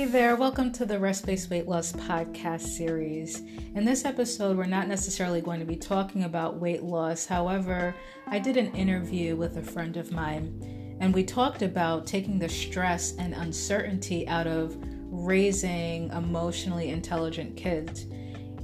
Hey there, welcome to the Rest Based Weight Loss podcast series. In this episode, we're not necessarily going to be talking about weight loss. However, I did an interview with a friend of mine, and we talked about taking the stress and uncertainty out of raising emotionally intelligent kids.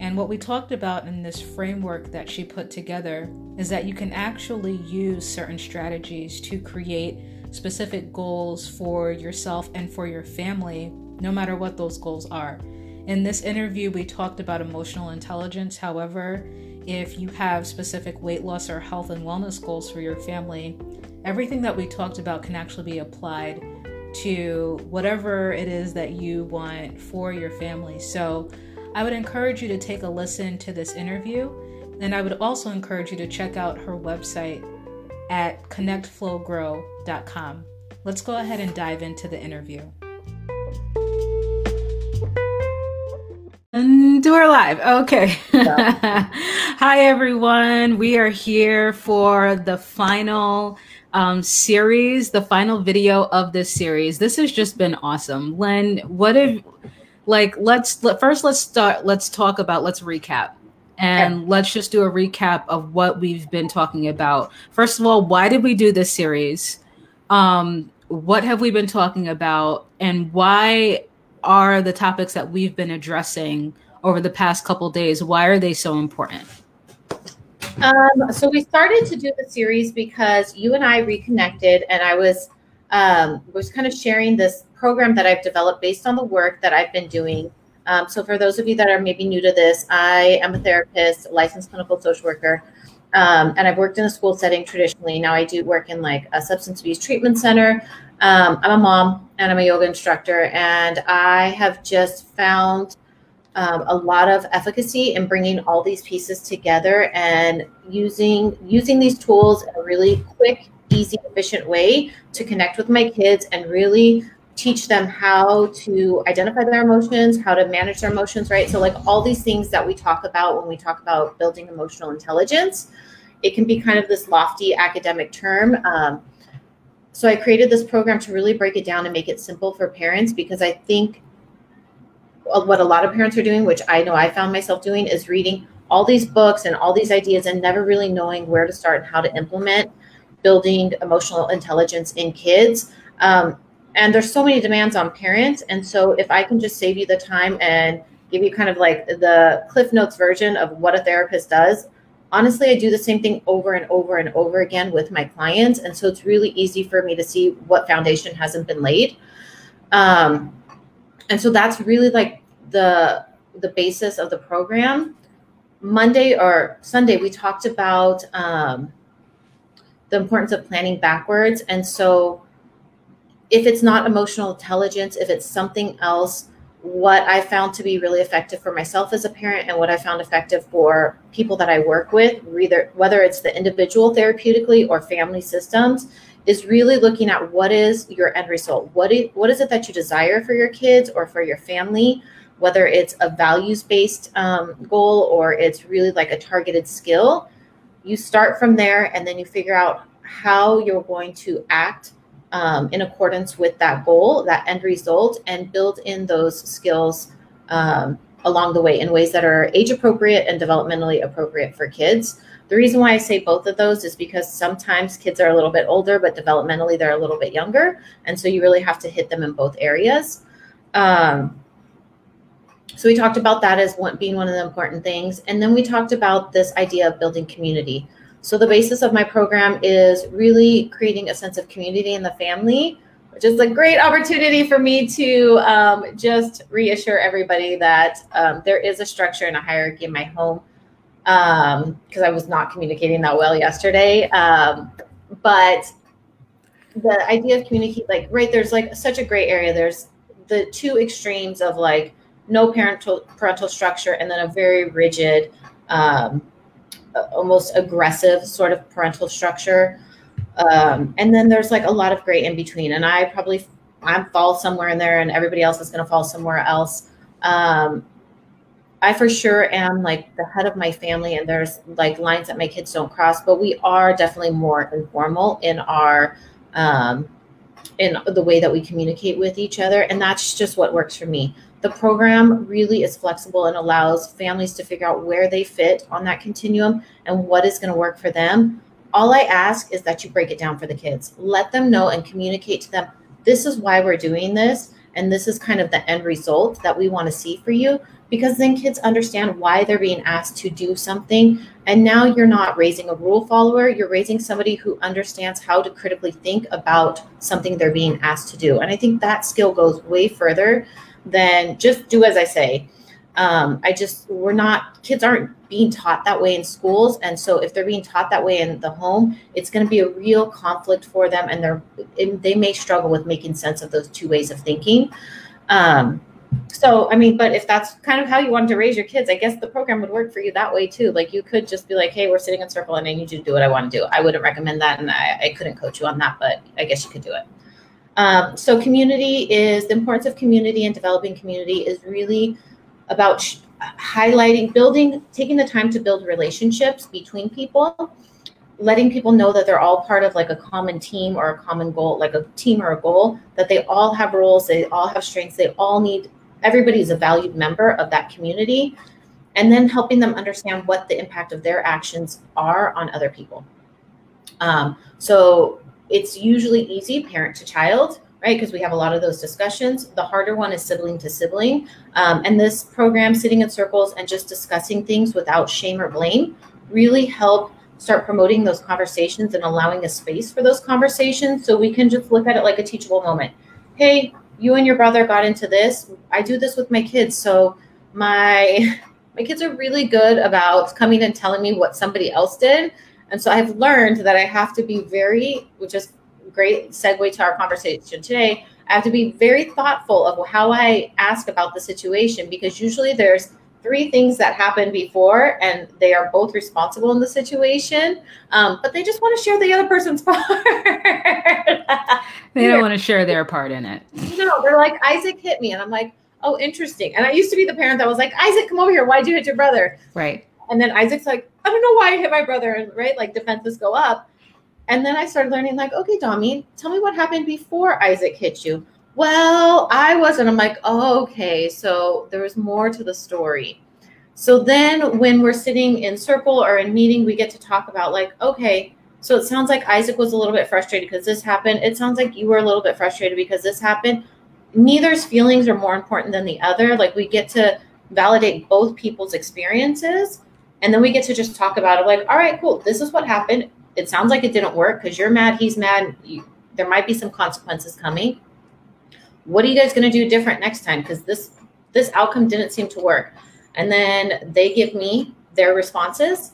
And what we talked about in this framework that she put together is that you can actually use certain strategies to create specific goals for yourself and for your family, no matter what those goals are. In this interview, we talked about emotional intelligence. However, if you have specific weight loss or health and wellness goals for your family, everything that we talked about can actually be applied to whatever it is that you want for your family. So, I would encourage you to take a listen to this interview, and I would also encourage you to check out her website at connectflowgrow.com. Let's go ahead and dive into the interview. And we're live. Okay. Yeah. Hi, everyone. We are here for the final um, series, the final video of this series. This has just been awesome. Len, what if, like, let's let, first let's start. Let's talk about. Let's recap and yeah. let's just do a recap of what we've been talking about. First of all, why did we do this series? Um, what have we been talking about, and why are the topics that we've been addressing over the past couple days? Why are they so important? Um, so we started to do the series because you and I reconnected, and I was um, was kind of sharing this program that I've developed based on the work that I've been doing um, so, for those of you that are maybe new to this, I am a therapist, licensed clinical social worker, um, and I've worked in a school setting traditionally. Now I do work in like a substance abuse treatment center. Um, I'm a mom and I'm a yoga instructor, and I have just found um, a lot of efficacy in bringing all these pieces together and using using these tools in a really quick, easy, efficient way to connect with my kids and really teach them how to identify their emotions, how to manage their emotions, right? So, like all these things that we talk about when we talk about building emotional intelligence, it can be kind of this lofty academic term. Um, so, I created this program to really break it down and make it simple for parents because I think what a lot of parents are doing, which I know I found myself doing, is reading all these books and all these ideas and never really knowing where to start and how to implement building emotional intelligence in kids. Um, and there's so many demands on parents and so if i can just save you the time and give you kind of like the cliff notes version of what a therapist does honestly i do the same thing over and over and over again with my clients. And so it's really easy for me to see what foundation hasn't been laid. Um, and so that's really like the the basis of the program. Monday or sunday we talked about um, the importance of planning backwards. And so if it's not emotional intelligence, if it's something else, what I found to be really effective for myself as a parent and what I found effective for people that I work with, either whether it's the individual therapeutically or family systems, is really looking at what is your end result. What is, what is it that you desire for your kids or for your family? Whether it's a values based um, goal or it's really like a targeted skill, you start from there and then you figure out how you're going to act um, in accordance with that goal, that end result, and build in those skills um, along the way in ways that are age appropriate and developmentally appropriate for kids. The reason why I say both of those is because sometimes kids are a little bit older, but developmentally they're a little bit younger. And so you really have to hit them in both areas. Um, so we talked about that as one, being one of the important things. And then we talked about this idea of building community. So the basis of my program is really creating a sense of community in the family, which is a great opportunity for me to um, just reassure everybody that um, there is a structure and a hierarchy in my home because um, I was not communicating that well yesterday. Um, but the idea of communicate, like, right, there's like such a gray area. There's the two extremes of like no parental parental structure and then a very rigid um, almost aggressive sort of parental structure. Um, and then there's like a lot of gray in between. And I probably I fall somewhere in there, and everybody else is going to fall somewhere else. Um, I for sure am like the head of my family, and there's like lines that my kids don't cross. But we are definitely more informal in our um, in the way that we communicate with each other. And that's just what works for me. The program really is flexible and allows families to figure out where they fit on that continuum and what is going to work for them. All I ask is that you break it down for the kids. Let them know and communicate to them this is why we're doing this. And this is kind of the end result that we want to see for you because then kids understand why they're being asked to do something. And now you're not raising a rule follower, you're raising somebody who understands how to critically think about something they're being asked to do. And I think that skill goes way further than just do as I say. Um, I just, we're not, kids aren't being taught that way in schools. And so if they're being taught that way in the home, it's going to be a real conflict for them. And they're, they may struggle with making sense of those two ways of thinking. Um, so i mean but if that's kind of how you wanted to raise your kids i guess the program would work for you that way too like you could just be like hey we're sitting in circle and i need you to do what i want to do i wouldn't recommend that and i, I couldn't coach you on that but i guess you could do it um, so community is the importance of community and developing community is really about sh- highlighting building taking the time to build relationships between people letting people know that they're all part of like a common team or a common goal like a team or a goal that they all have roles they all have strengths they all need everybody is a valued member of that community and then helping them understand what the impact of their actions are on other people. Um, so it's usually easy parent to child right because we have a lot of those discussions the harder one is sibling to sibling um, and this program sitting in circles and just discussing things without shame or blame really help start promoting those conversations and allowing a space for those conversations so we can just look at it like a teachable moment hey you and your brother got into this. I do this with my kids. So my my kids are really good about coming and telling me what somebody else did. And so I've learned that I have to be very, which is great segue to our conversation today. I have to be very thoughtful of how I ask about the situation because usually there's three things that happened before and they are both responsible in the situation um, but they just want to share the other person's part. They don't want to share their part in it. No they're like isaac hit me and i'm like oh interesting. And i used to be the parent that was like isaac come over here. Why'd you hit your brother? Right and then isaac's like i don't know why i hit my brother and right like defenses go up and then i started learning like okay Dami, tell me what happened before isaac hit you well, I wasn't. I'm like, oh, okay. So there was more to the story. So then when we're sitting in circle or in meeting, we get to talk about like, okay, so it sounds like Isaac was a little bit frustrated because this happened. It sounds like you were a little bit frustrated because this happened. Neither's feelings are more important than the other. Like we get to validate both people's experiences and then we get to just talk about it like, all right, cool. This is what happened. It sounds like it didn't work because you're mad, he's mad. You, there might be some consequences coming what are you guys going to do different next time because this this outcome didn't seem to work and then they give me their responses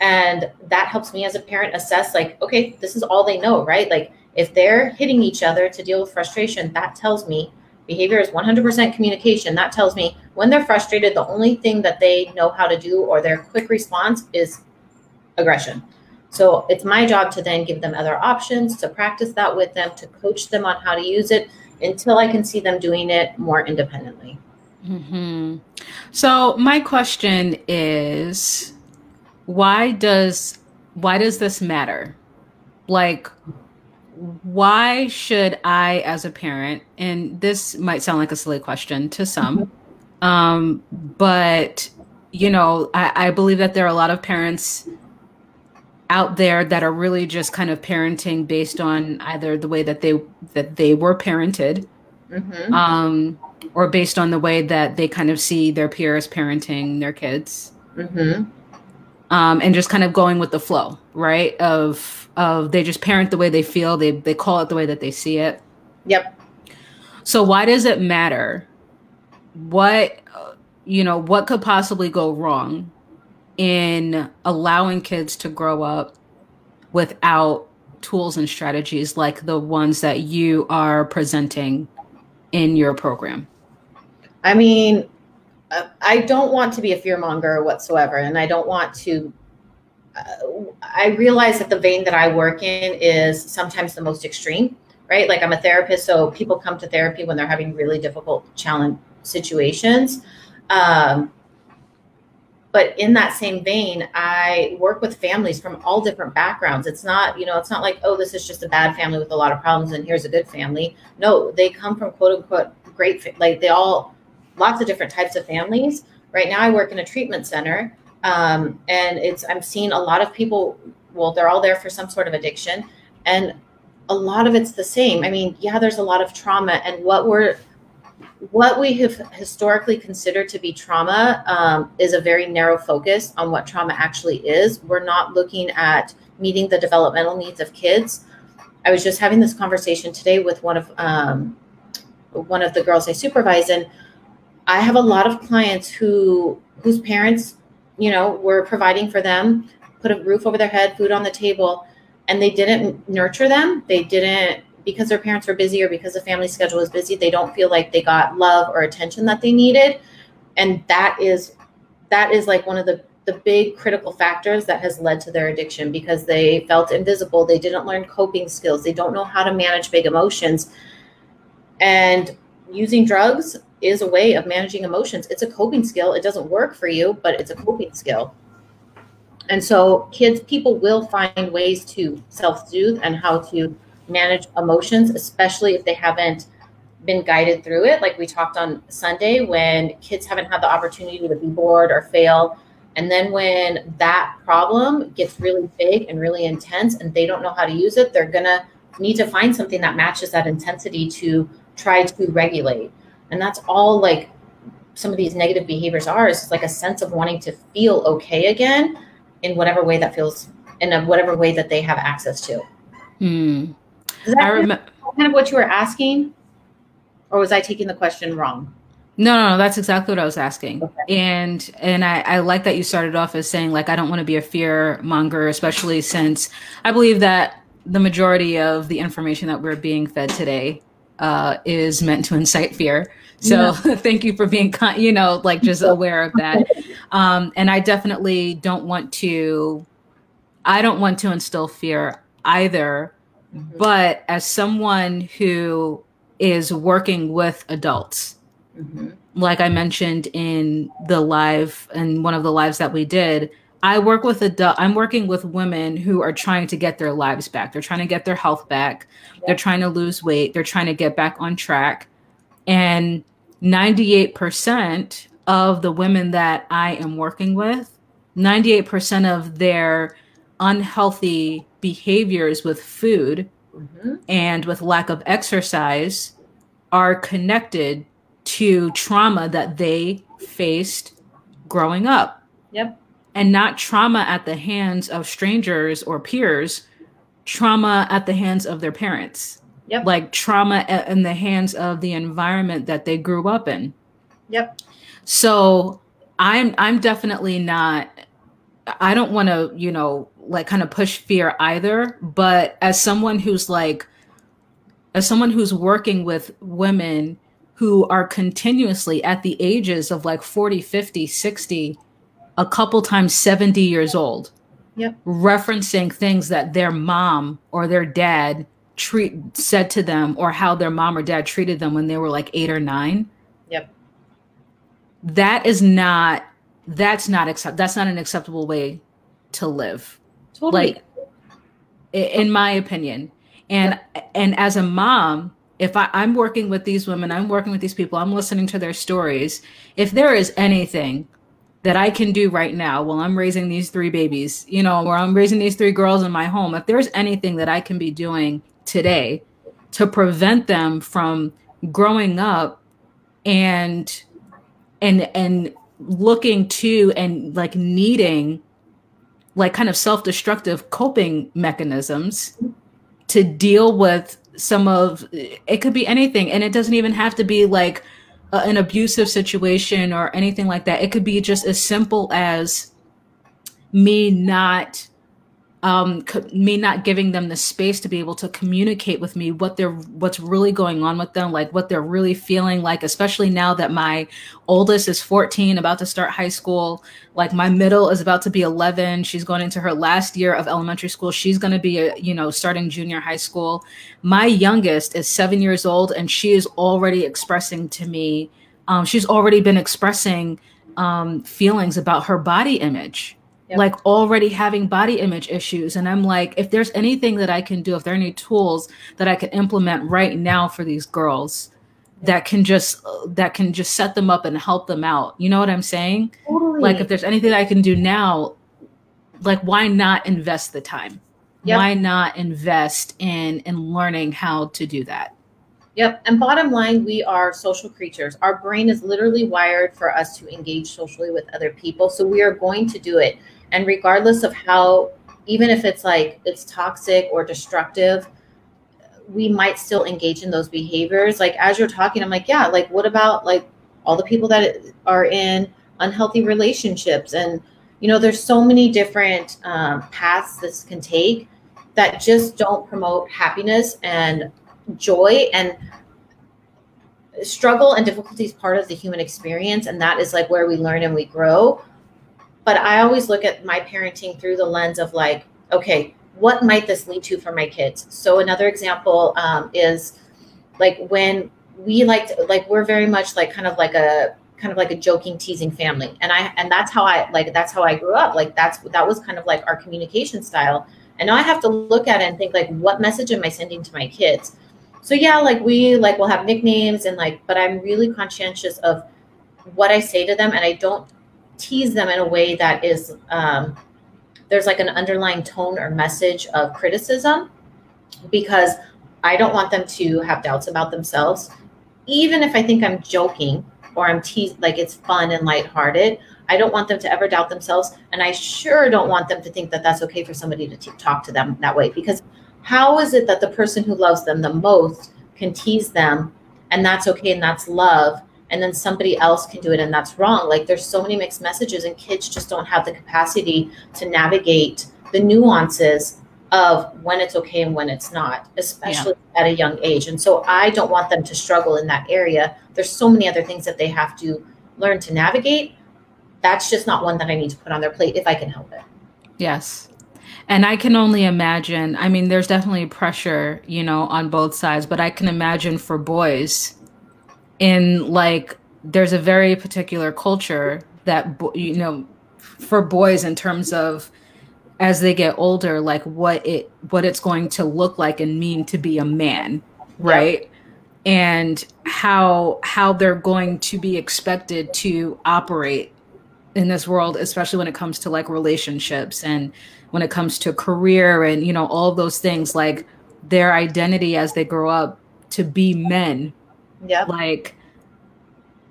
and that helps me as a parent assess like okay this is all they know right like if they're hitting each other to deal with frustration that tells me behavior is 100% communication that tells me when they're frustrated the only thing that they know how to do or their quick response is aggression so it's my job to then give them other options to practice that with them to coach them on how to use it until I can see them doing it more independently. Mm-hmm. So my question is, why does why does this matter? Like, why should I, as a parent, and this might sound like a silly question to some, mm-hmm. um, but you know, I, I believe that there are a lot of parents out there that are really just kind of parenting based on either the way that they that they were parented mm-hmm. um, or based on the way that they kind of see their peers parenting their kids mm-hmm. um, and just kind of going with the flow right of of they just parent the way they feel they they call it the way that they see it yep so why does it matter what you know what could possibly go wrong in allowing kids to grow up without tools and strategies like the ones that you are presenting in your program? I mean, uh, I don't want to be a fearmonger whatsoever, and I don't want to. I realize that the vein that I work in is sometimes the most extreme, right? Like I'm a therapist, so people come to therapy when they're having really difficult challenge situations. Um, but in that same vein, I work with families from all different backgrounds. It's not, you know, it's not like, oh, this is just a bad family with a lot of problems and here's a good family. No, they come from quote unquote great, like they all, lots of different types of families. Right now, I work in a treatment center, um, and it's I'm seeing a lot of people. Well, they're all there for some sort of addiction, and a lot of it's the same. I mean, yeah, there's a lot of trauma, and what we're what we have historically considered to be trauma um, is a very narrow focus on what trauma actually is. We're not looking at meeting the developmental needs of kids. I was just having this conversation today with one of um, one of the girls I supervise, and I have a lot of clients who whose parents, you know, were providing for them, put a roof over their head, food on the table, and they didn't nurture them. They didn't because their parents were busy or because the family schedule was busy, they don't feel like they got love or attention that they needed. And that is that is like one of the the big critical factors that has led to their addiction because they felt invisible, they didn't learn coping skills, they don't know how to manage big emotions. And using drugs is a way of managing emotions. It's a coping skill. It doesn't work for you, but it's a coping skill. And so kids people will find ways to self-soothe and how to manage emotions, especially if they haven't been guided through it. Like we talked on Sunday, when kids haven't had the opportunity to be bored or fail. And then when that problem gets really big and really intense and they don't know how to use it, they're going to need to find something that matches that intensity to try to regulate. And that's all like some of these negative behaviors are is like a sense of wanting to feel okay again in whatever way that feels in a whatever way that they have access to. Hmm. Is that I remember kind of what you were asking, or was I taking the question wrong? No, no, no, that's exactly what I was asking. Okay. And and I, I like that you started off as saying like I don't want to be a fear monger, especially since I believe that the majority of the information that we're being fed today uh, is meant to incite fear. So yeah. thank you for being, con- you know, like just aware of that. Um, and I definitely don't want to, I don't want to instill fear either Mm-hmm. But as someone who is working with adults, mm-hmm. like I mentioned in the live and one of the lives that we did, I work with adult I'm working with women who are trying to get their lives back. They're trying to get their health back. Yeah. They're trying to lose weight. They're trying to get back on track. And 98% of the women that I am working with, 98% of their unhealthy behaviors with food mm-hmm. and with lack of exercise are connected to trauma that they faced growing up. Yep. And not trauma at the hands of strangers or peers, trauma at the hands of their parents. Yep. Like trauma in the hands of the environment that they grew up in. Yep. So I'm I'm definitely not I don't want to, you know, like kind of push fear either, but as someone who's like as someone who's working with women who are continuously at the ages of like 40, 50, 60, a couple times 70 years old. Yep. Referencing things that their mom or their dad treat said to them or how their mom or dad treated them when they were like 8 or 9. Yep. That is not that's not accept that's not an acceptable way to live totally. like in my opinion and yeah. and as a mom if I, i'm working with these women i'm working with these people i'm listening to their stories if there is anything that i can do right now while i'm raising these three babies you know or i'm raising these three girls in my home if there's anything that i can be doing today to prevent them from growing up and and and looking to and like needing like kind of self-destructive coping mechanisms to deal with some of it could be anything and it doesn't even have to be like an abusive situation or anything like that. It could be just as simple as me not um, me not giving them the space to be able to communicate with me what they're what's really going on with them like what they're really feeling like especially now that my oldest is 14 about to start high school. Like my middle is about to be 11 she's going into her last year of elementary school. She's going to be a, you know starting junior high school. My youngest is 7 years old and she is already expressing to me um, she's already been expressing um, feelings about her body image yep. like already having body image issues and i'm like if there's anything that i can do if there are any tools that i can implement right now for these girls that can just that can just set them up and help them out you know what i'm saying totally. like if there's anything i can do now like why not invest the time yep. why not invest in in learning how to do that Yep. And bottom line, we are social creatures. Our brain is literally wired for us to engage socially with other people. So we are going to do it. And regardless of how, even if it's like it's toxic or destructive, we might still engage in those behaviors. Like as you're talking, I'm like, yeah, like what about like all the people that are in unhealthy relationships? And, you know, there's so many different um, paths this can take that just don't promote happiness and joy and struggle and difficulty is part of the human experience and that is like where we learn and we grow. But i always look at my parenting through the lens of like okay what might this lead to for my kids? So another example um, is like when we like to, like we're very much like kind of like a kind of like a joking teasing family. And i and that's how i like that's how i grew up. Like that's that was kind of like our communication style. And now i have to look at it and think like what message am i sending to my kids so yeah like we like will have nicknames and like but i'm really conscientious of what i say to them and i don't tease them in a way that is um, there's like an underlying tone or message of criticism because i don't want them to have doubts about themselves. Even if i think i'm joking or i'm teased like it's fun and lighthearted i don't want them to ever doubt themselves and i sure don't want them to think that that's okay for somebody to t- talk to them that way because how is it that the person who loves them the most can tease them and that's okay and that's love and then somebody else can do it and that's wrong? Like there's so many mixed messages and kids just don't have the capacity to navigate the nuances of when it's okay and when it's not especially yeah. at a young age. And so i don't want them to struggle in that area. There's so many other things that they have to learn to navigate. That's just not one that i need to put on their plate if i can help it. Yes and I can only imagine, I mean, there's definitely pressure, you know, on both sides, but I can imagine for boys in like, there's a very particular culture that, you know, for boys in terms of as they get older, like what it, what it's going to look like and mean to be a man, right? Yep. And how, how they're going to be expected to operate in this world, especially when it comes to like relationships and, when it comes to career and you know all those things like their identity as they grow up to be men. Yeah like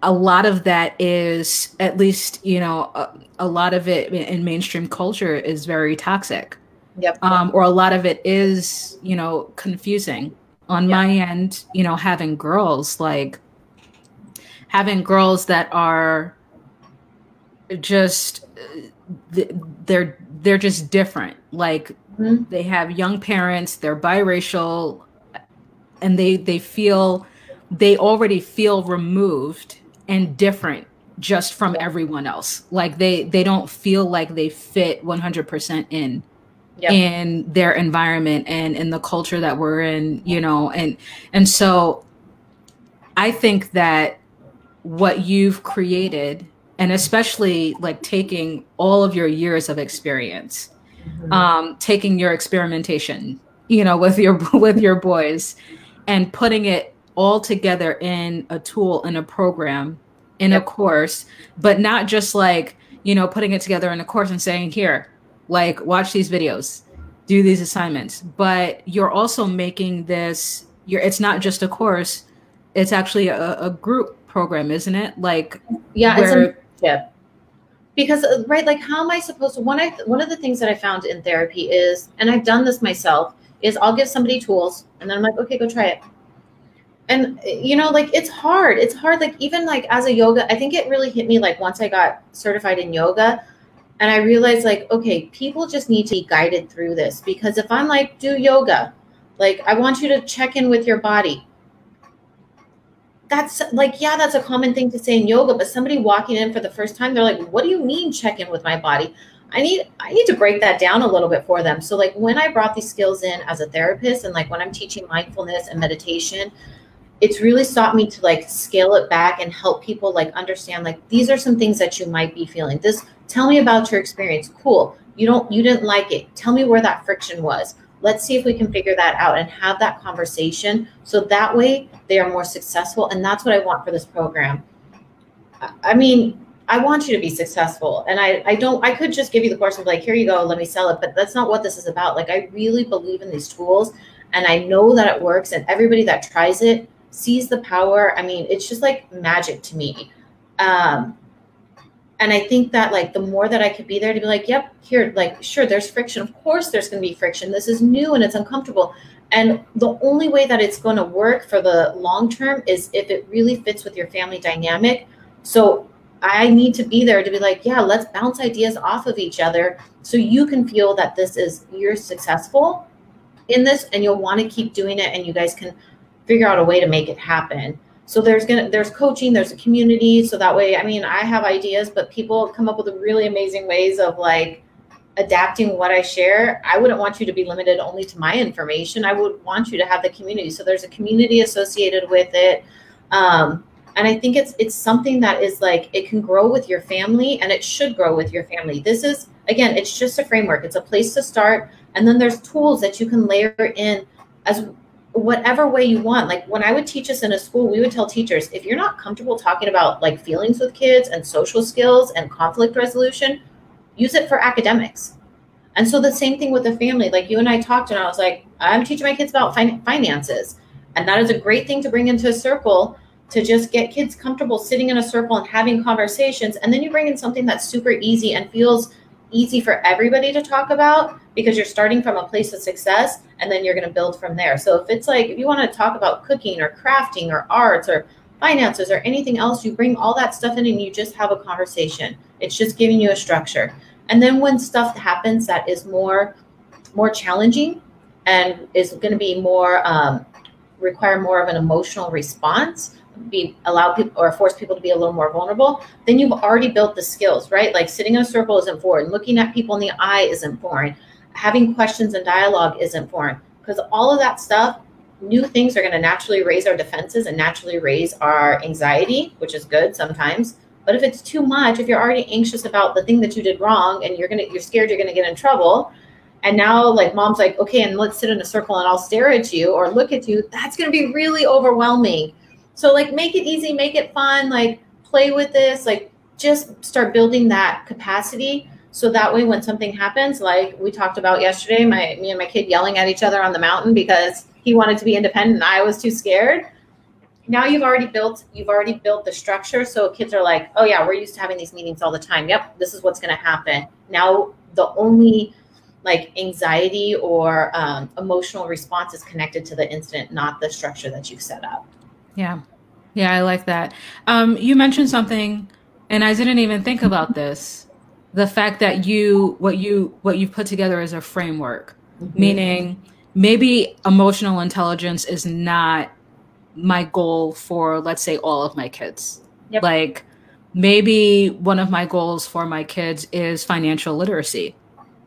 a lot of that is at least you know a, a lot of it in mainstream culture is very toxic. Yep. Um, or a lot of it is you know confusing. On yep. my end you know having girls like having girls that are just they're they're just different. Like mm-hmm. they have young parents, they're biracial, and they they feel they already feel removed and different just from everyone else. Like they they don't feel like they fit 100% in yep. in their environment and in the culture that we're in, you know, and and so I think that what you've created and especially like taking all of your years of experience mm-hmm. um, taking your experimentation you know with your with your boys and putting it all together in a tool in a program in yep. a course but not just like you know putting it together in a course and saying here like watch these videos do these assignments but you're also making this you're it's not just a course it's actually a, a group program isn't it like yeah where, yeah because uh, right like how am i supposed to one i one of the things that i found in therapy is and i've done this myself is i'll give somebody tools and then i'm like okay go try it. And you know like it's hard it's hard like even like as a yoga i think it really hit me like once i got certified in yoga and i realized like okay people just need to be guided through this because if i'm like do yoga like i want you to check in with your body that's like yeah that's a common thing to say in yoga but somebody walking in for the first time they're like what do you mean check in with my body? I need i need to break that down a little bit for them. So like when i brought these skills in as a therapist and like when i'm teaching mindfulness and meditation it's really taught me to like scale it back and help people like understand like these are some things that you might be feeling. This tell me about your experience. Cool. You don't you didn't like it. Tell me where that friction was let's see if we can figure that out and have that conversation so that way they are more successful and that's what i want for this program. I mean i want you to be successful and i i don't i could just give you the course and be like here you go let me sell it but that's not what this is about. Like i really believe in these tools and i know that it works and everybody that tries it sees the power. I mean it's just like magic to me. Um and i think that like the more that i could be there to be like yep here like sure there's friction. Of course there's going to be friction. This is new and it's uncomfortable. And the only way that it's going to work for the long term is if it really fits with your family dynamic. So i need to be there to be like yeah let's bounce ideas off of each other so you can feel that this is you're successful in this and you'll want to keep doing it and you guys can figure out a way to make it happen so there's gonna there's coaching there's a community so that way i mean i have ideas but people come up with really amazing ways of like adapting what i share. I wouldn't want you to be limited only to my information. I would want you to have the community. So there's a community associated with it. Um, and i think it's it's something that is like it can grow with your family and it should grow with your family. This is again it's just a framework. It's a place to start and then there's tools that you can layer in as whatever way you want. Like when I would teach us in a school, we would tell teachers if you're not comfortable talking about like feelings with kids and social skills and conflict resolution, use it for academics. And so the same thing with the family. Like you and I talked, and I was like, I'm teaching my kids about fin- finances. And that is a great thing to bring into a circle to just get kids comfortable sitting in a circle and having conversations. And then you bring in something that's super easy and feels easy for everybody to talk about because you're starting from a place of success and then you're going to build from there. So if it's like if you want to talk about cooking or crafting or arts or finances or anything else, you bring all that stuff in and you just have a conversation. It's just giving you a structure. And then when stuff happens that is more more challenging and is going to be more um, require more of an emotional response, be allow people or force people to be a little more vulnerable, then you've already built the skills, right? Like sitting in a circle isn't foreign, looking at people in the eye isn't foreign, having questions and dialogue isn't foreign, because all of that stuff, new things are going to naturally raise our defenses and naturally raise our anxiety, which is good sometimes. But if it's too much, if you're already anxious about the thing that you did wrong and you're gonna you're scared you're gonna get in trouble, and now like mom's like, okay, and let's sit in a circle and I'll stare at you or look at you, that's gonna be really overwhelming so like make it easy, make it fun, like play with this, like just start building that capacity so that way when something happens, like we talked about yesterday, my me and my kid yelling at each other on the mountain because he wanted to be independent and I was too scared. Now you've already built you've already built the structure so kids are like, "Oh yeah, we're used to having these meetings all the time. Yep, this is what's going to happen." Now the only like anxiety or um, emotional response is connected to the incident, not the structure that you've set up. Yeah. Yeah, I like that. Um, you mentioned something, and I didn't even think about this. The fact that you what you what you've put together is a framework, mm-hmm. meaning maybe emotional intelligence is not my goal for let's say all of my kids. Yep. Like maybe one of my goals for my kids is financial literacy.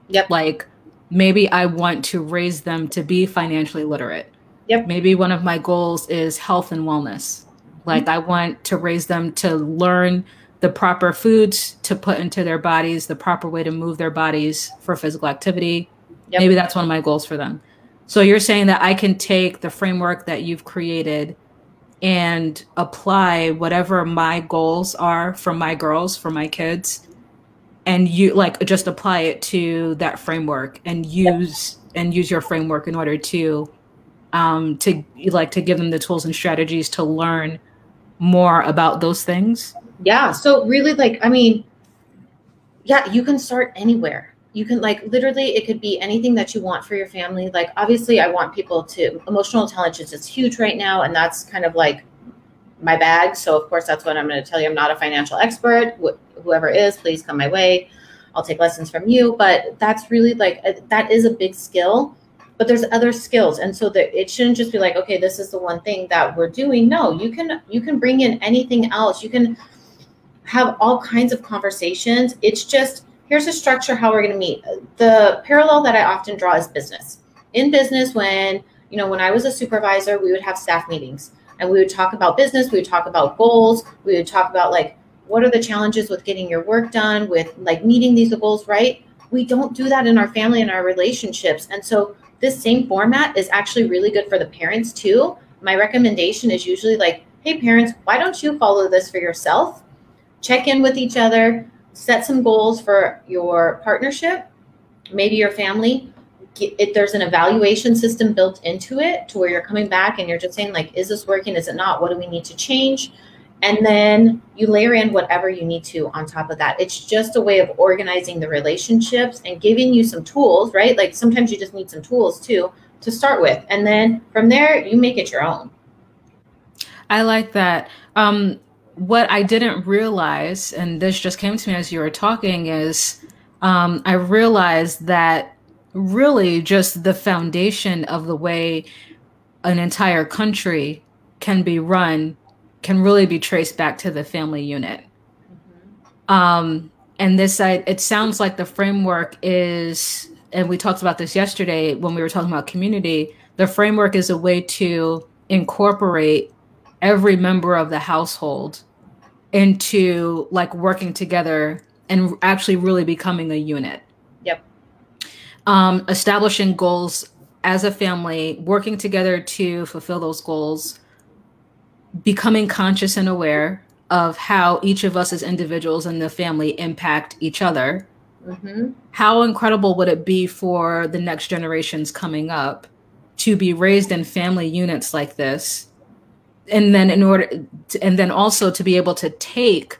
Yep. Like maybe I want to raise them to be financially literate. Yep. Maybe one of my goals is health and wellness. Like I want to raise them to learn the proper foods to put into their bodies, the proper way to move their bodies for physical activity. Yep. Maybe that's one of my goals for them. So you're saying that I can take the framework that you've created and apply whatever my goals are for my girls, for my kids, and you like just apply it to that framework and use yep. and use your framework in order to um to like to give them the tools and strategies to learn more about those things? Yeah. So really like I mean, yeah, you can start anywhere. You can like literally it could be anything that you want for your family. Like obviously I want people to emotional intelligence is huge right now and that's kind of like my bag. So of course that's what I'm going to tell you. I'm not a financial expert. Wh- whoever is, please come my way. I'll take lessons from you, but that's really like a, that is a big skill but there's other skills. And so that it shouldn't just be like okay this is the one thing that we're doing. No you can you can bring in anything else. You can have all kinds of conversations. It's just here's a structure how we're going to meet. The parallel that i often draw is business. In business when you know when i was a supervisor we would have staff meetings and we would talk about business, we would talk about goals, we would talk about like what are the challenges with getting your work done, with like meeting these goals, right? We don't do that in our family and our relationships. And so this same format is actually really good for the parents too. My recommendation is usually like, hey, parents, why don't you follow this for yourself? Check in with each other, set some goals for your partnership, maybe your family. If there's an evaluation system built into it to where you're coming back and you're just saying, like, is this working? Is it not? What do we need to change? And then you layer in whatever you need to on top of that. It's just a way of organizing the relationships and giving you some tools, right? Like sometimes you just need some tools too to start with. And then from there, you make it your own. I like that. Um, what I didn't realize, and this just came to me as you were talking, is um, I realized that really just the foundation of the way an entire country can be run can really be traced back to the family unit. Mm-hmm. Um, and this, I, it sounds like the framework is, and we talked about this yesterday when we were talking about community. The framework is a way to incorporate every member of the household into like working together and actually really becoming a unit. Yep. Um, establishing goals as a family, working together to fulfill those goals, becoming conscious and aware of how each of us as individuals in the family impact each other. Mm-hmm. How incredible would it be for the next generations coming up to be raised in family units like this? And then in order to, and then also to be able to take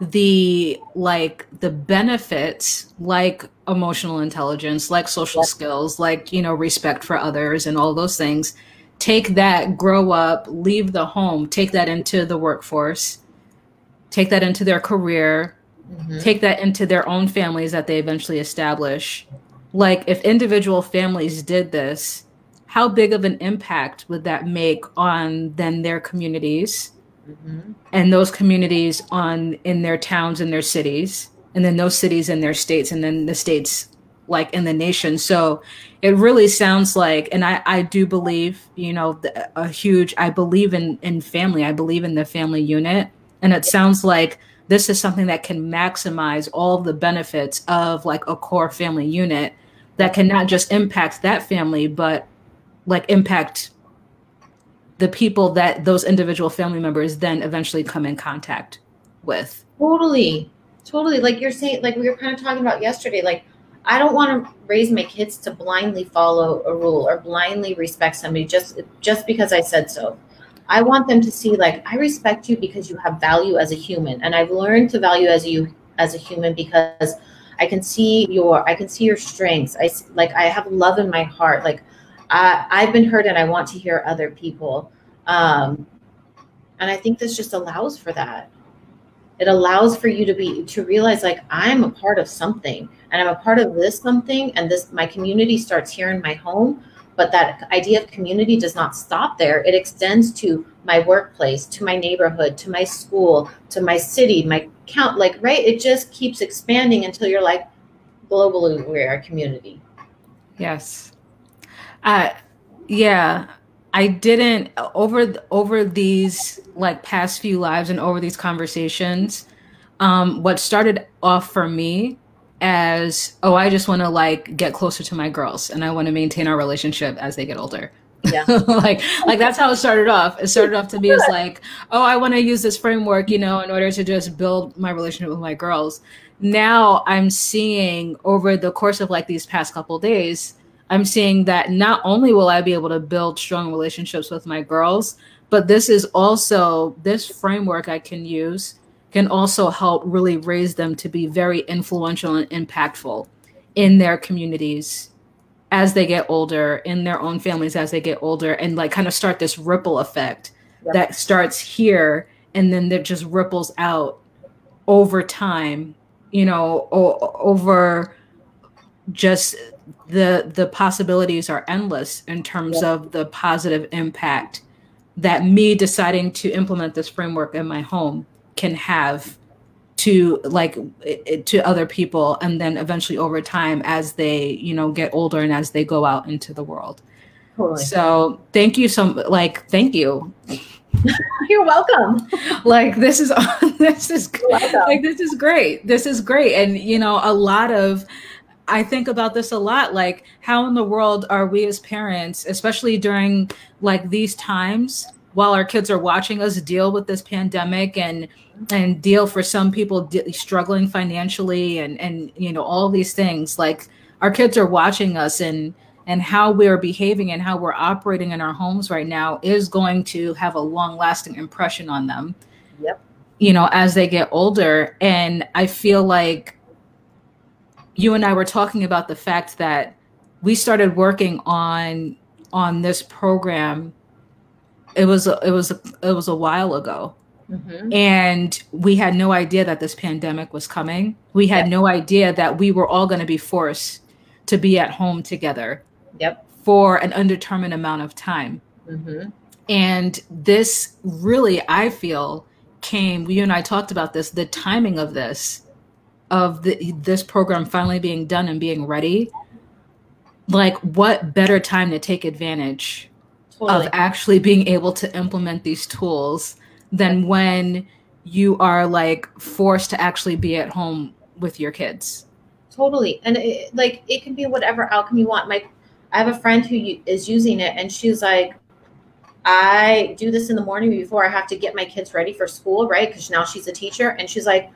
the like the benefits like emotional intelligence like social yep. skills like you know respect for others and all those things take that, grow up, leave the home, take that into the workforce, take that into their career, mm-hmm. take that into their own families that they eventually establish. Like, if individual families did this, how big of an impact would that make on then their communities mm-hmm. and those communities on in their towns and their cities and then those cities in their states and then the states like in the nation. So it really sounds like, and I, I do believe, you know, a huge, I believe in, in family. I believe in the family unit. And it sounds like this is something that can maximize all the benefits of like a core family unit that can not just impact that family, but like impact the people that those individual family members then eventually come in contact with. Totally. Totally. Like you're saying, like we were kind of talking about yesterday, like I don't want to raise my kids to blindly follow a rule or blindly respect somebody just just because I said so. I want them to see like I respect you because you have value as a human, and I've learned to value as you as a human because I can see your I can see your strengths. I like I have love in my heart. Like I I've been hurt, and I want to hear other people. Um, and I think this just allows for that it allows for you to be to realize like i'm a part of something and i'm a part of this something and this my community starts here in my home but that idea of community does not stop there. It extends to my workplace to my neighborhood to my school to my city my count like right? It just keeps expanding until you're like globally we're a community. Yes. Uh yeah I didn't over over these like past few lives and over these conversations. Um, what started off for me as oh, I just want to like get closer to my girls and I want to maintain our relationship as they get older. Yeah. like like that's how it started off. It started off to me as like, oh, I want to use this framework, you know, in order to just build my relationship with my girls. Now I'm seeing over the course of like these past couple days I'm seeing that not only will I be able to build strong relationships with my girls, but this is also this framework I can use can also help really raise them to be very influential and impactful in their communities as they get older, in their own families as they get older, and like kind of start this ripple effect yep. that starts here and then that just ripples out over time, you know, over just the the possibilities are endless in terms yeah. of the positive impact that me deciding to implement this framework in my home can have to like it, to other people and then eventually over time as they you know get older and as they go out into the world totally. so thank you so like thank you You're welcome. like this is this is like this is great. This is great. And you know, a lot of I think about this a lot like how in the world are we as parents, especially during like these times while our kids are watching us deal with this pandemic and and deal for some people de- struggling financially and and you know all these things like our kids are watching us and and how we're behaving and how we're operating in our homes right now is going to have a long lasting impression on them. Yep. You know, as they get older. And I feel like you and I were talking about the fact that we started working on on this program it was a, it was a, it was a while ago mm-hmm. and we had no idea that this pandemic was coming we had yep. no idea that we were all going to be forced to be at home together Yep. For an undetermined amount of time. Mm-hmm. And this really, I feel, came. You and I talked about this. The timing of this, of the, this program finally being done and being ready. Like, what better time to take advantage totally. of actually being able to implement these tools than when you are like forced to actually be at home with your kids? Totally, and it, like it can be whatever outcome you want. My I have a friend who is using it, and she's like, I do this in the morning before I have to get my kids ready for school, right? Because now she's a teacher, and she's like,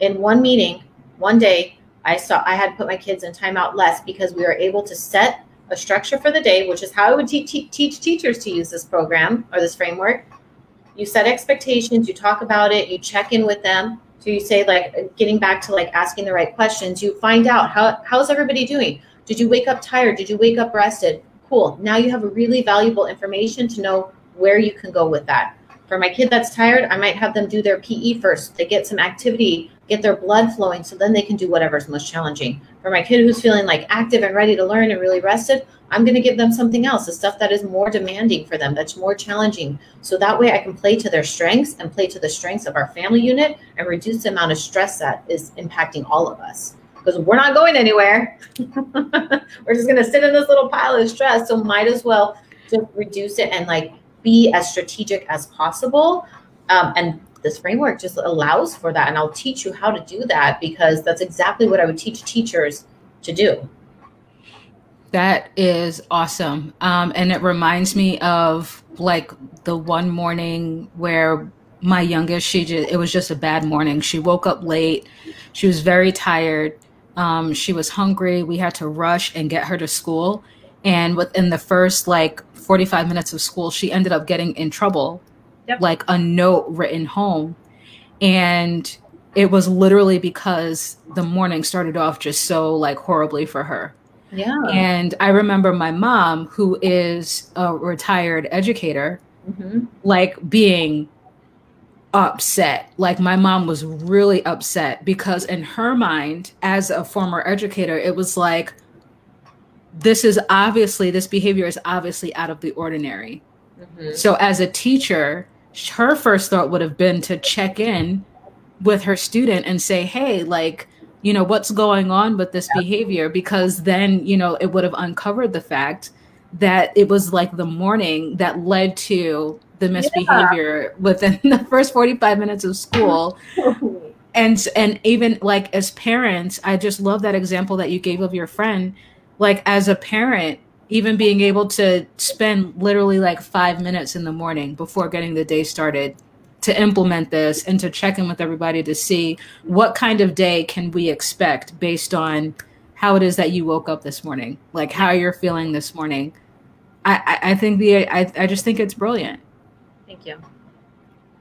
in one meeting, one day, I saw I had put my kids in timeout less because we were able to set a structure for the day, which is how I would te- te- teach teachers to use this program or this framework. You set expectations, you talk about it, you check in with them. So you say like getting back to like asking the right questions. You find out how how's everybody doing did you wake up tired? Did you wake up rested? Cool. Now you have a really valuable information to know where you can go with that. For my kid that's tired, I might have them do their PE first. They get some activity, get their blood flowing, so then they can do whatever's most challenging. For my kid who's feeling like active and ready to learn and really rested, I'm going to give them something else, the stuff that is more demanding for them, that's more challenging. So that way I can play to their strengths and play to the strengths of our family unit and reduce the amount of stress that is impacting all of us because we're not going anywhere. we're just going to sit in this little pile of stress. So might as well just reduce it and like be as strategic as possible. Um, and this framework just allows for that. And I'll teach you how to do that because that's exactly what I would teach teachers to do. That is awesome. Um, and it reminds me of like the one morning where my youngest, she just, it was just a bad morning. She woke up late. She was very tired. Um, she was hungry. We had to rush and get her to school. And within the first like 45 minutes of school, she ended up getting in trouble, yep. like a note written home. And it was literally because the morning started off just so like horribly for her. Yeah. And I remember my mom, who is a retired educator, mm-hmm. like being upset. Like my mom was really upset because in her mind as a former educator it was like this is obviously this behavior is obviously out of the ordinary. Mm-hmm. So as a teacher, her first thought would have been to check in with her student and say, "Hey, like, you know, what's going on with this behavior?" because then, you know, it would have uncovered the fact that it was like the morning that led to the misbehavior yeah. within the first 45 minutes of school and and even like as parents i just love that example that you gave of your friend like as a parent even being able to spend literally like five minutes in the morning before getting the day started to implement this and to check in with everybody to see what kind of day can we expect based on how it is that you woke up this morning like how you're feeling this morning i i, I think the I, I just think it's brilliant Thank you.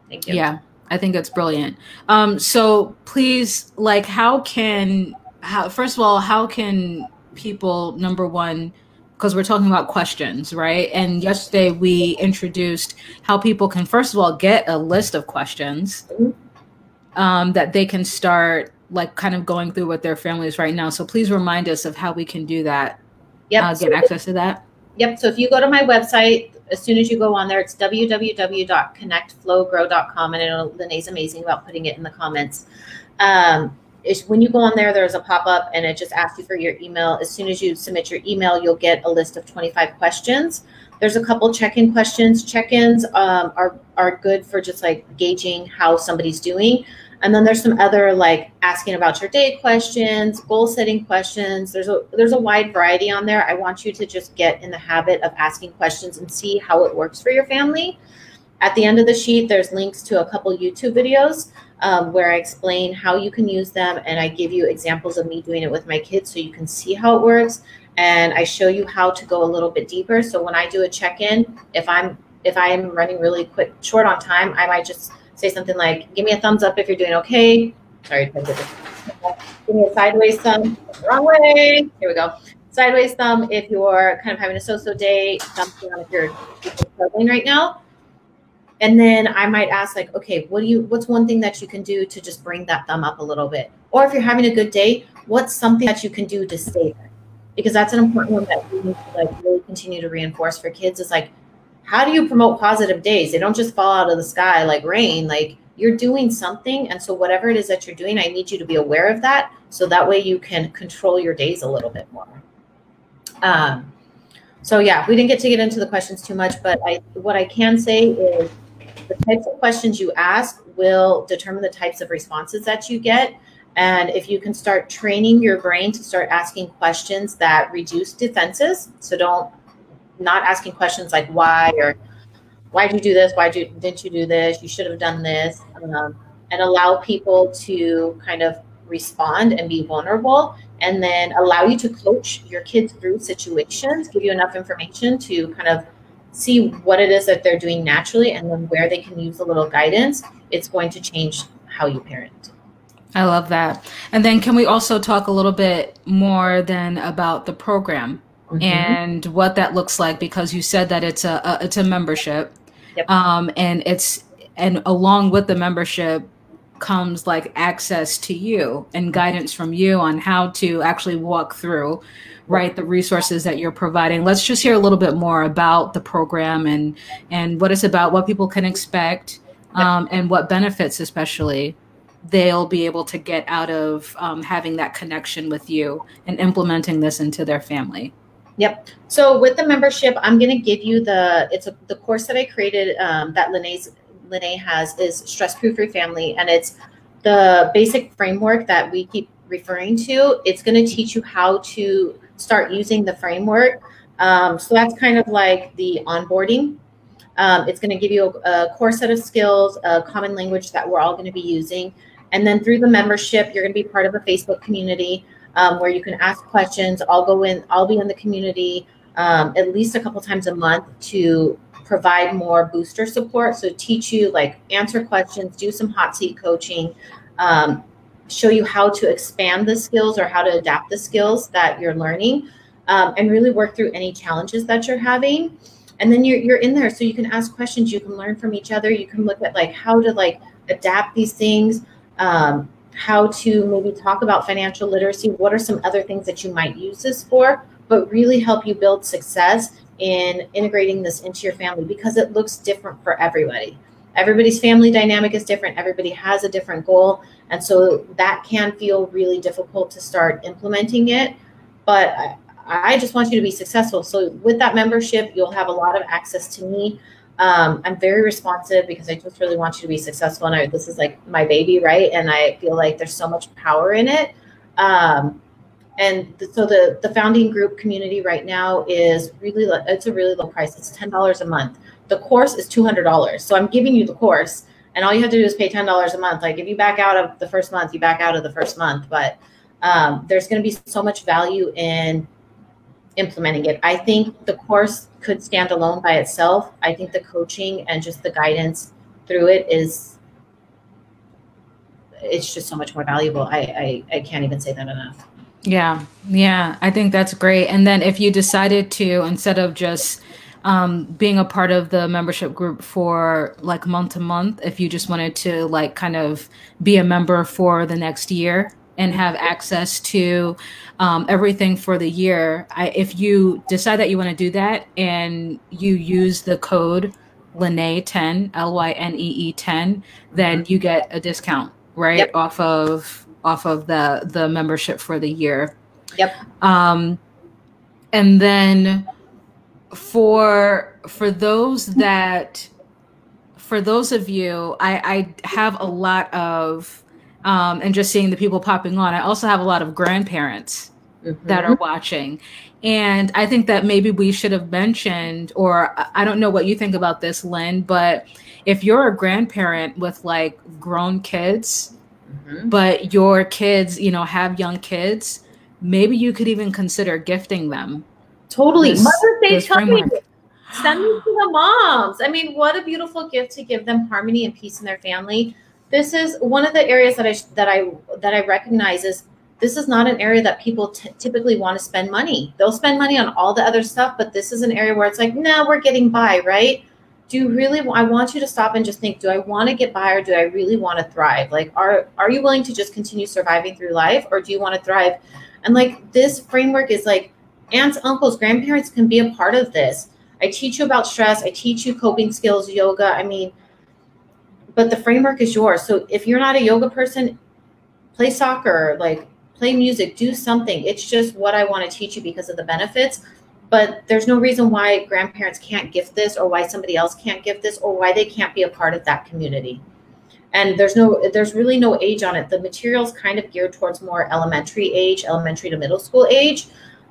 Thank you. Yeah, I think it's brilliant. Um, so please, like, how can how first of all, how can people number one because we're talking about questions, right? And yesterday we introduced how people can first of all get a list of questions um, that they can start like kind of going through with their families right now. So please remind us of how we can do that. Yep. Uh, get access to that. Yep. So if you go to my website, as soon as you go on there, it's www.connectflowgrow.com, and it'll, Lynee's amazing about putting it in the comments. Um, when you go on there, there's a pop up and it just asks you for your email. As soon as you submit your email, you'll get a list of 25 questions there's a couple check-in questions. Check-ins um, are are good for just like gauging how somebody's doing. And then there's some other like asking about your day questions, goal setting questions. There's a there's a wide variety on there. I want you to just get in the habit of asking questions and see how it works for your family. At the end of the sheet, there's links to a couple YouTube videos um, where I explain how you can use them and I give you examples of me doing it with my kids so you can see how it works and I show you how to go a little bit deeper. So when I do a check-in, if I'm if I'm running really quick short on time, I might just say something like, "Give me a thumbs up if you're doing okay." Sorry, give me a sideways thumb. Wrong way. Here we go. Sideways thumb if you're kind of having a so-so day. Thumbs down if you're struggling right now. And then I might ask, like, okay, what do you? What's one thing that you can do to just bring that thumb up a little bit? Or if you're having a good day, what's something that you can do to stay there? because that's an important one that we need to like really continue to reinforce for kids is like how do you promote positive days they don't just fall out of the sky like rain like you're doing something and so whatever it is that you're doing i need you to be aware of that so that way you can control your days a little bit more um, so yeah we didn't get to get into the questions too much but i what i can say is the types of questions you ask will determine the types of responses that you get and if you can start training your brain to start asking questions that reduce defenses, so don't not asking questions like why or why did you do this? Why did you, didn't you do this? You should have done this. Um, and allow people to kind of respond and be vulnerable and then allow you to coach your kids through situations, give you enough information to kind of see what it is that they're doing naturally and then where they can use a little guidance. It's going to change how you parent. I love that. And then can we also talk a little bit more then about the program mm-hmm. and what that looks like because you said that it's a, a it's a membership. Yep. Um and it's and along with the membership comes like access to you and guidance from you on how to actually walk through right the resources that you're providing let's just hear a little bit more about the program and and what it's about what people can expect um, and what benefits especially they'll be able to get out of um, having that connection with you and implementing this into their family. Yep. So with the membership, I'm going to give you the it's a, the course that I created um, that Lynee's Lynee has is stress proof your family, and it's the basic framework that we keep referring to. It's going to teach you how to start using the framework. Um, so that's kind of like the onboarding. Um, it's going to give you a, a core set of skills, a common language that we're all going to be using. And then through the membership, you're going to be part of a Facebook community um, where you can ask questions. I'll go in, I'll be in the community um, at least a couple times a month to provide more booster support. So teach you like answer questions, do some hot seat coaching, um, show you how to expand the skills or how to adapt the skills that you're learning, um, and really work through any challenges that you're having. And then you're, you're in there so you can ask questions, you can learn from each other, you can look at like how to like adapt these things um, how to maybe talk about financial literacy. What are some other things that you might use this for? But really help you build success in integrating this into your family because it looks different for everybody. Everybody's family dynamic is different. Everybody has a different goal. And so that can feel really difficult to start implementing it. But I, I just want you to be successful. So with that membership, you'll have a lot of access to me. Um, I'm very responsive because I just really want you to be successful. And I, this is like my baby, right? And I feel like there's so much power in it. Um, and so the the founding group community right now is really it's a really low price. It's ten dollars a month. The course is two hundred dollars. So I'm giving you the course, and all you have to do is pay ten dollars a month. Like if you back out of the first month, you back out of the first month. But um, there's going to be so much value in implementing it. I think the course could stand alone by itself. I think the coaching and just the guidance through it is it's just so much more valuable. I, I, I can't even say that enough. Yeah, yeah, I think that's great. And then if you decided to, instead of just um, being a part of the membership group for like month to month, if you just wanted to like kind of be a member for the next year, and have access to um, everything for the year. I, if you decide that you want to do that and you use the code Lynee 10, L Y N E E 10, then you get a discount, right? Yep. Off of off of the the membership for the year. Yep. Um, and then for for those that for those of you, I, I have a lot of um, and just seeing the people popping on. I also have a lot of grandparents mm-hmm. that are watching. And I think that maybe we should have mentioned, or I don't know what you think about this, Lynn, but if you're a grandparent with like grown kids, mm-hmm. but your kids, you know, have young kids, maybe you could even consider gifting them. Totally. This, Mother's Day is coming. Send them to the moms. I mean, what a beautiful gift to give them harmony and peace in their family. This is one of the areas that I that I that I recognize is this is not an area that people t- typically want to spend money. They'll spend money on all the other stuff, but this is an area where it's like, no, we're getting by, right? Do you really? I want you to stop and just think: Do I want to get by, or do I really want to thrive? Like, are are you willing to just continue surviving through life, or do you want to thrive? And like this framework is like, aunts, uncles, grandparents can be a part of this. I teach you about stress. I teach you coping skills, yoga. I mean, but the framework is yours. So if you're not a yoga person, play soccer, like play music, do something. It's just what I want to teach you because of the benefits. But there's no reason why grandparents can't gift this or why somebody else can't gift this or why they can't be a part of that community. And there's no there's really no age on it. The material's kind of geared towards more elementary age, elementary to middle school age.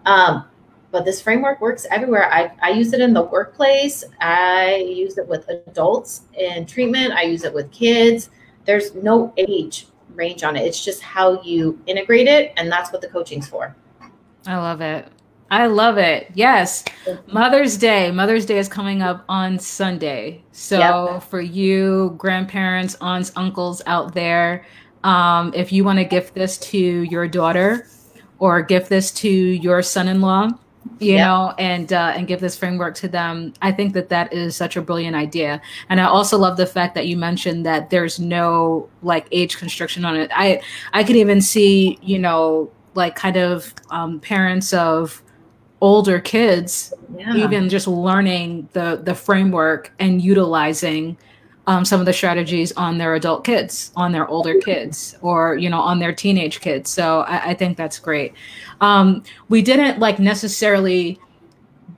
Um, but this framework works everywhere. I, I use it in the workplace. I use it with adults in treatment. I use it with kids. There's no age range on it. It's just how you integrate it, and that's what the coaching's for. I love it. I love it. Yes. Mother's Day. Mother's Day is coming up on Sunday. So yep. for you grandparents, aunts, uncles out there, um, if you want to gift this to your daughter or gift this to your son-in-law, you yep. know and uh, and give this framework to them i think that that is such a brilliant idea and i also love the fact that you mentioned that there's no like age constriction on it i i could even see you know like kind of um, parents of older kids yeah. even just learning the the framework and utilizing um, some of the strategies on their adult kids, on their older kids, or you know, on their teenage kids. So I, I think that's great. Um, we didn't like necessarily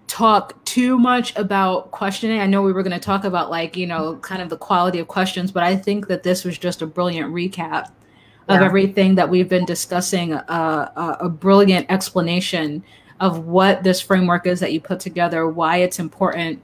talk too much about questioning. I know we were going to talk about like you know, kind of the quality of questions, but I think that this was just a brilliant recap yeah. of everything that we've been discussing. Uh, a, a brilliant explanation of what this framework is that you put together, why it's important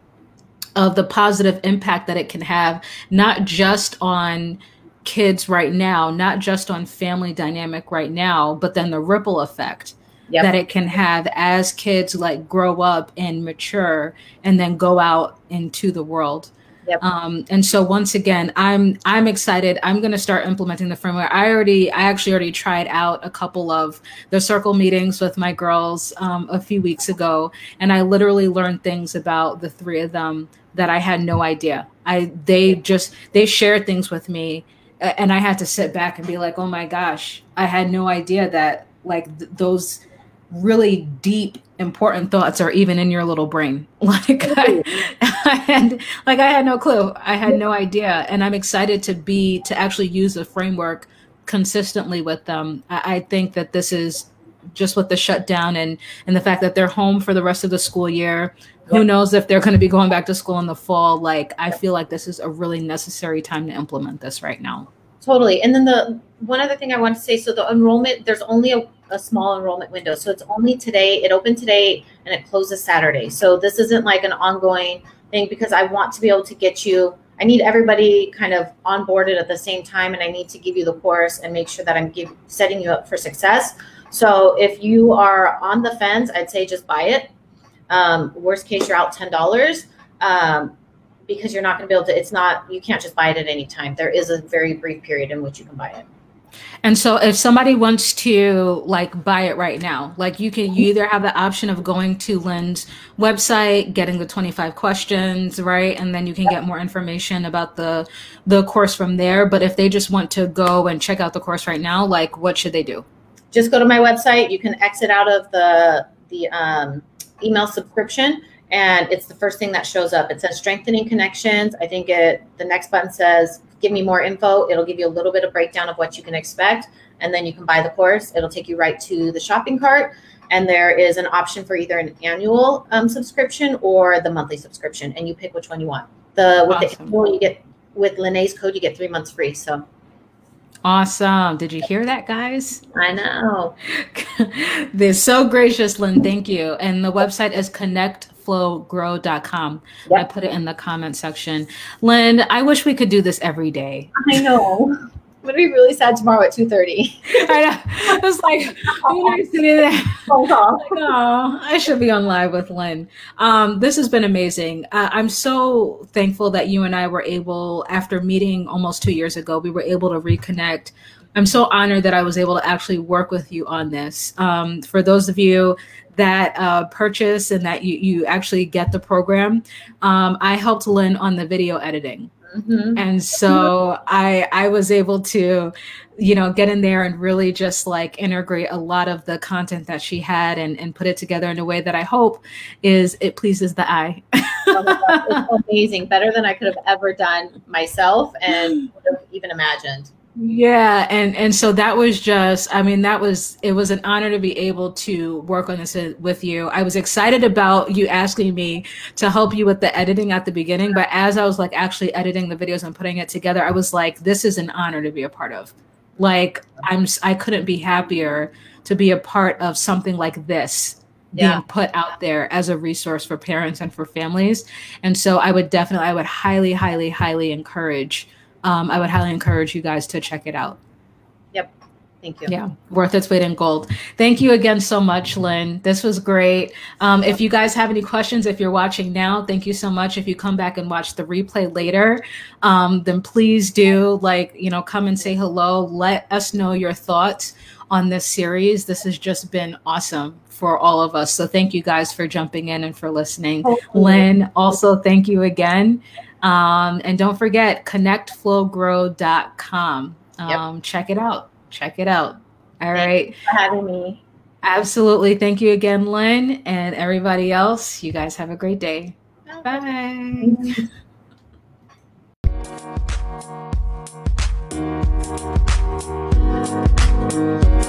of the positive impact that it can have, not just on kids right now, not just on family dynamic right now, but then the ripple effect yep. that it can have as kids like grow up and mature and then go out into the world. Yep. Um, and so once again, I'm I'm excited. I'm going to start implementing the framework. I already I actually already tried out a couple of the circle meetings with my girls um, a few weeks ago, and I literally learned things about the three of them that I had no idea. I they just they shared things with me, and I had to sit back and be like, oh my gosh, I had no idea that like th- those really deep important thoughts are even in your little brain like I, I, had like i had no clue. I had no idea. And i'm excited to be to actually use the framework consistently with them. I, I think that this is just with the shutdown and and the fact that they're home for the rest of the school year who yep. knows if they're going to be going back to school in the fall? Like i feel like this is a really necessary time to implement this right now. Totally. And then the one other thing i want to say so the enrollment there's only a, a small enrollment window. So it's only today it opened today and it closes saturday. So this isn't like an ongoing thing because i want to be able to get you i need everybody kind of onboarded at the same time and i need to give you the course and make sure that i'm give, setting you up for success so if you are on the fence i'd say just buy it um, worst case, you're out ten dollars um, because you're not going to be able to. It's not you can't just buy it at any time. There is a very brief period in which you can buy it. And so if somebody wants to like buy it right now, like you can you either have the option of going to Lynn's website, getting the 25 questions, right? And then you can get more information about the the course from there. But if they just want to go and check out the course right now, like what should they do? Just go to my website. You can exit out of the the um email subscription and it's the first thing that shows up. It says strengthening connections. I think it the next button says give me more info. It'll give you a little bit of breakdown of what you can expect and then you can buy the course. It'll take you right to the shopping cart and there is an option for either an annual um, subscription or the monthly subscription, and you pick which one you want. The with awesome. the annual, you get with Lynee's code, you get three months free. So Awesome. Did you hear that, guys? I know. They're so gracious, Lynn. Thank you. And the website is connectflowgrow.com. Yep. I put it in the comment section. Lynn, I wish we could do this every day. I know. I'm gonna be really sad tomorrow at 2:30. I know. I was like, I'm sitting there. Oh, oh, I should be on live with Lynn. Um, this has been amazing. Uh, I'm so thankful that you and I were able, after meeting almost two years ago, we were able to reconnect. I'm so honored that I was able to actually work with you on this. Um, for those of you that uh, purchase and that you, you actually get the program, um, I helped Lynn on the video editing. Mm-hmm. And so I I was able to, you know, get in there and really just like integrate a lot of the content that she had and, and put it together in a way that I hope is it pleases the eye. oh amazing. Better than I could have ever done myself and would have even imagined yeah and and so that was just i mean that was it was an honor to be able to work on this with you. I was excited about you asking me to help you with the editing at the beginning but as i was like actually editing the videos and putting it together i was like this is an honor to be a part of. Like i'm i couldn't be happier to be a part of something like this being yeah. put out there as a resource for parents and for families. And so i would definitely i would highly highly highly encourage um, I would highly encourage you guys to check it out. Yep. Thank you. Yeah, worth its weight in gold. Thank you again so much, Lynn. This was great. Um, if you guys have any questions, if you're watching now, thank you so much. If you come back and watch the replay later, um, then please do like, you know, come and say hello. Let us know your thoughts on this series. This has just been awesome for all of us. So thank you guys for jumping in and for listening. Lynn, also thank you again. Um, and don't forget, connectflowgrow.com. Um, yep. Check it out. Check it out. All right. having me. Absolutely. Thank you again, Lynn, and everybody else. You guys have a great day. Bye. Bye.